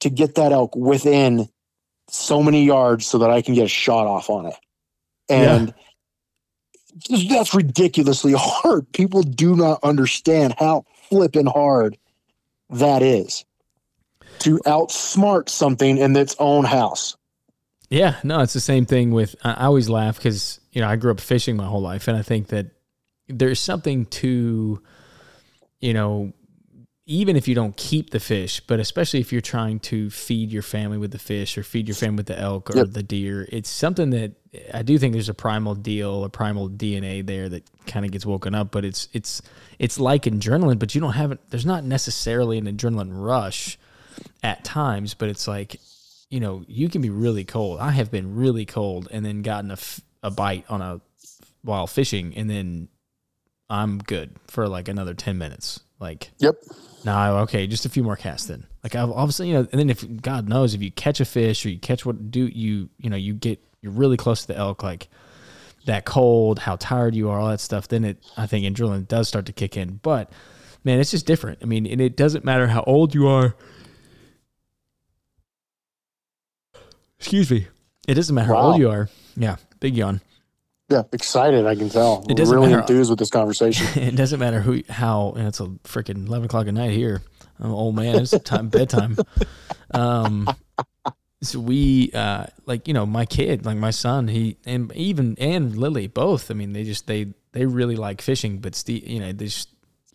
to get that elk within so many yards so that I can get a shot off on it. And that's ridiculously hard. People do not understand how flipping hard that is to outsmart something in its own house. Yeah, no, it's the same thing with. I I always laugh because you know I grew up fishing my whole life, and I think that there's something to, you know, even if you don't keep the fish, but especially if you're trying to feed your family with the fish or feed your family with the elk or Yep. the deer, it's something that I do think there's a primal deal, a primal DNA there that kind of gets woken up. But it's it's it's like adrenaline, but you don't have it. There's not necessarily an adrenaline rush at times, but it's like you know, you can be really cold. I have been really cold and then gotten a, f- a bite on a while fishing, and then I'm good for like another ten minutes. Like, Yep. No, okay, just a few more casts then. Like, obviously, you know, and then if God knows if you catch a fish or you catch what do you, you know, you get you're really close to the elk, like that cold, how tired you are, all that stuff. Then it, I think, adrenaline does start to kick in. But man, it's just different. I mean, and it doesn't matter how old you are. Excuse me. It doesn't matter how old you are. Yeah, big yawn. Yeah, excited. I can tell. It doesn't really matter. enthused with this conversation. it doesn't matter who, how. And it's a freaking eleven o'clock at night here. I'm an old man. It's time bedtime. Um, so we, uh, like you know, my kid, like my son, he and even and Lily, both. I mean, they just they they really like fishing, but Steve, you know, they just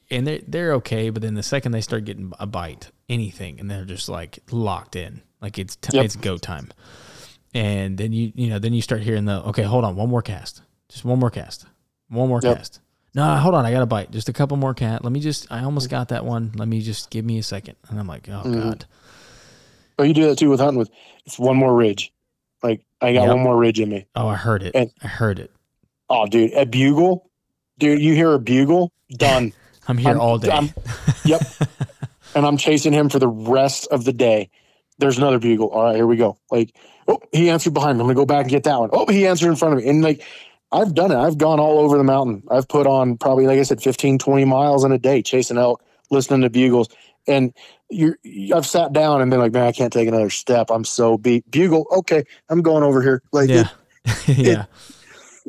and they're they're okay. But then the second they start getting a bite, anything, and they're just like locked in, like it's t- Yep. it's go time. And then you you know then you start hearing the okay, hold on, one more cast, just one more cast, one more Yep. cast No, hold on, I got a bite. Just a couple more cat. Let me just. I almost got that one. Let me just give me a second. And I'm like, oh Mhm. god. Oh, you do that too with hunting with it's one more ridge. Like I got Yep. one more ridge in me. Oh, I heard it. And- I heard it. Oh, dude, a bugle, dude. You hear a bugle? Done. I'm here I'm- all day. I'm- yep. and I'm chasing him for the rest of the day. There's another bugle. All right, here we go. Like, oh, he answered behind me. I'm gonna go back and get that one. Oh, he answered in front of me. And like, I've done it. I've gone all over the mountain. I've put on probably, like I said, 15, 20 miles in a day chasing elk, listening to bugles. And you're, I've sat down and been like, man, I can't take another step. I'm so beat. Bugle. Okay, I'm going over here. Like, yeah. yeah.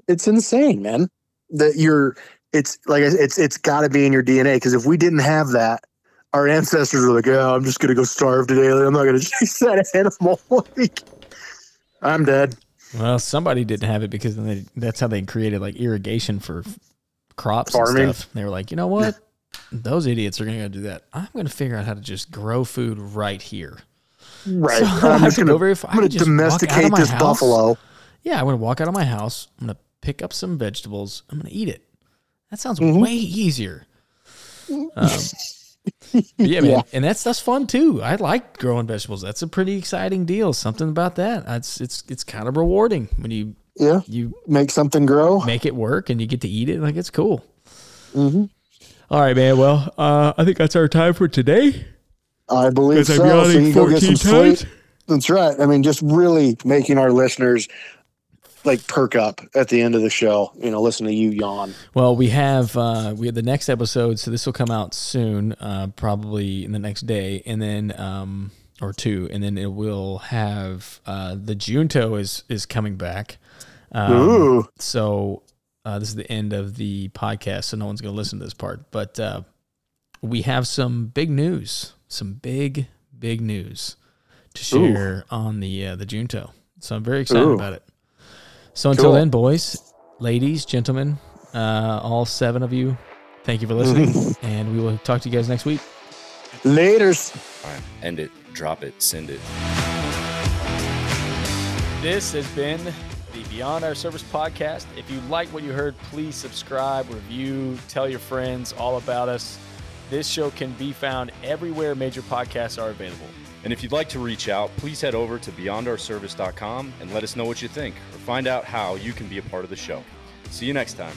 it's insane, man. That you're it's like it's it's got to be in your DNA because if we didn't have that, our ancestors were like, "Oh, I'm just gonna go starve today. I'm not gonna chase that animal." like, I'm dead. Well, somebody didn't have it because then they, that's how they created like irrigation for crops Farming. and stuff. They were like, you know what? Those idiots are going to go do that. I'm going to figure out how to just grow food right here. Right. So I'm just gonna I'm gonna just walk out domesticate this house. buffalo. Yeah, I'm going to walk out of my house. I'm going to pick up some vegetables. I'm going to eat it. That sounds Mhm. way easier. Um, yeah, man, Yeah. and that's that's fun too. I like growing vegetables. That's a pretty exciting deal. Something about that. It's it's it's kind of rewarding when you Yeah, you make something grow. make it work and you get to eat it. Like it's cool. hmm All right, man. Well, uh, I think that's our time for today. I believe so. I'm So yawning you go get 14 some sleep. That's right. I mean, just really making our listeners like perk up at the end of the show. You know, listen to you yawn. Well, we have uh, we have the next episode, so this will come out soon, uh, probably in the next day, and then um, or two, and then it will have uh, the Junto is is coming back. Um, Ooh. so uh, this is the end of the podcast, so no one's going to listen to this part. But uh, we have some big news, some big big news to share on the uh, the Junto. So I'm very excited Ooh. about it. So until Cool. then, boys, ladies, gentlemen, uh, all seven of you, thank you for listening, and we will talk to you guys next week. Laters. All right, end it, drop it, send it. This has been the Beyond Our Service podcast. If you like what you heard, please subscribe, review, tell your friends all about us. This show can be found everywhere major podcasts are available. And if you'd like to reach out, please head over to beyondourservice.com and let us know what you think or find out how you can be a part of the show. See you next time.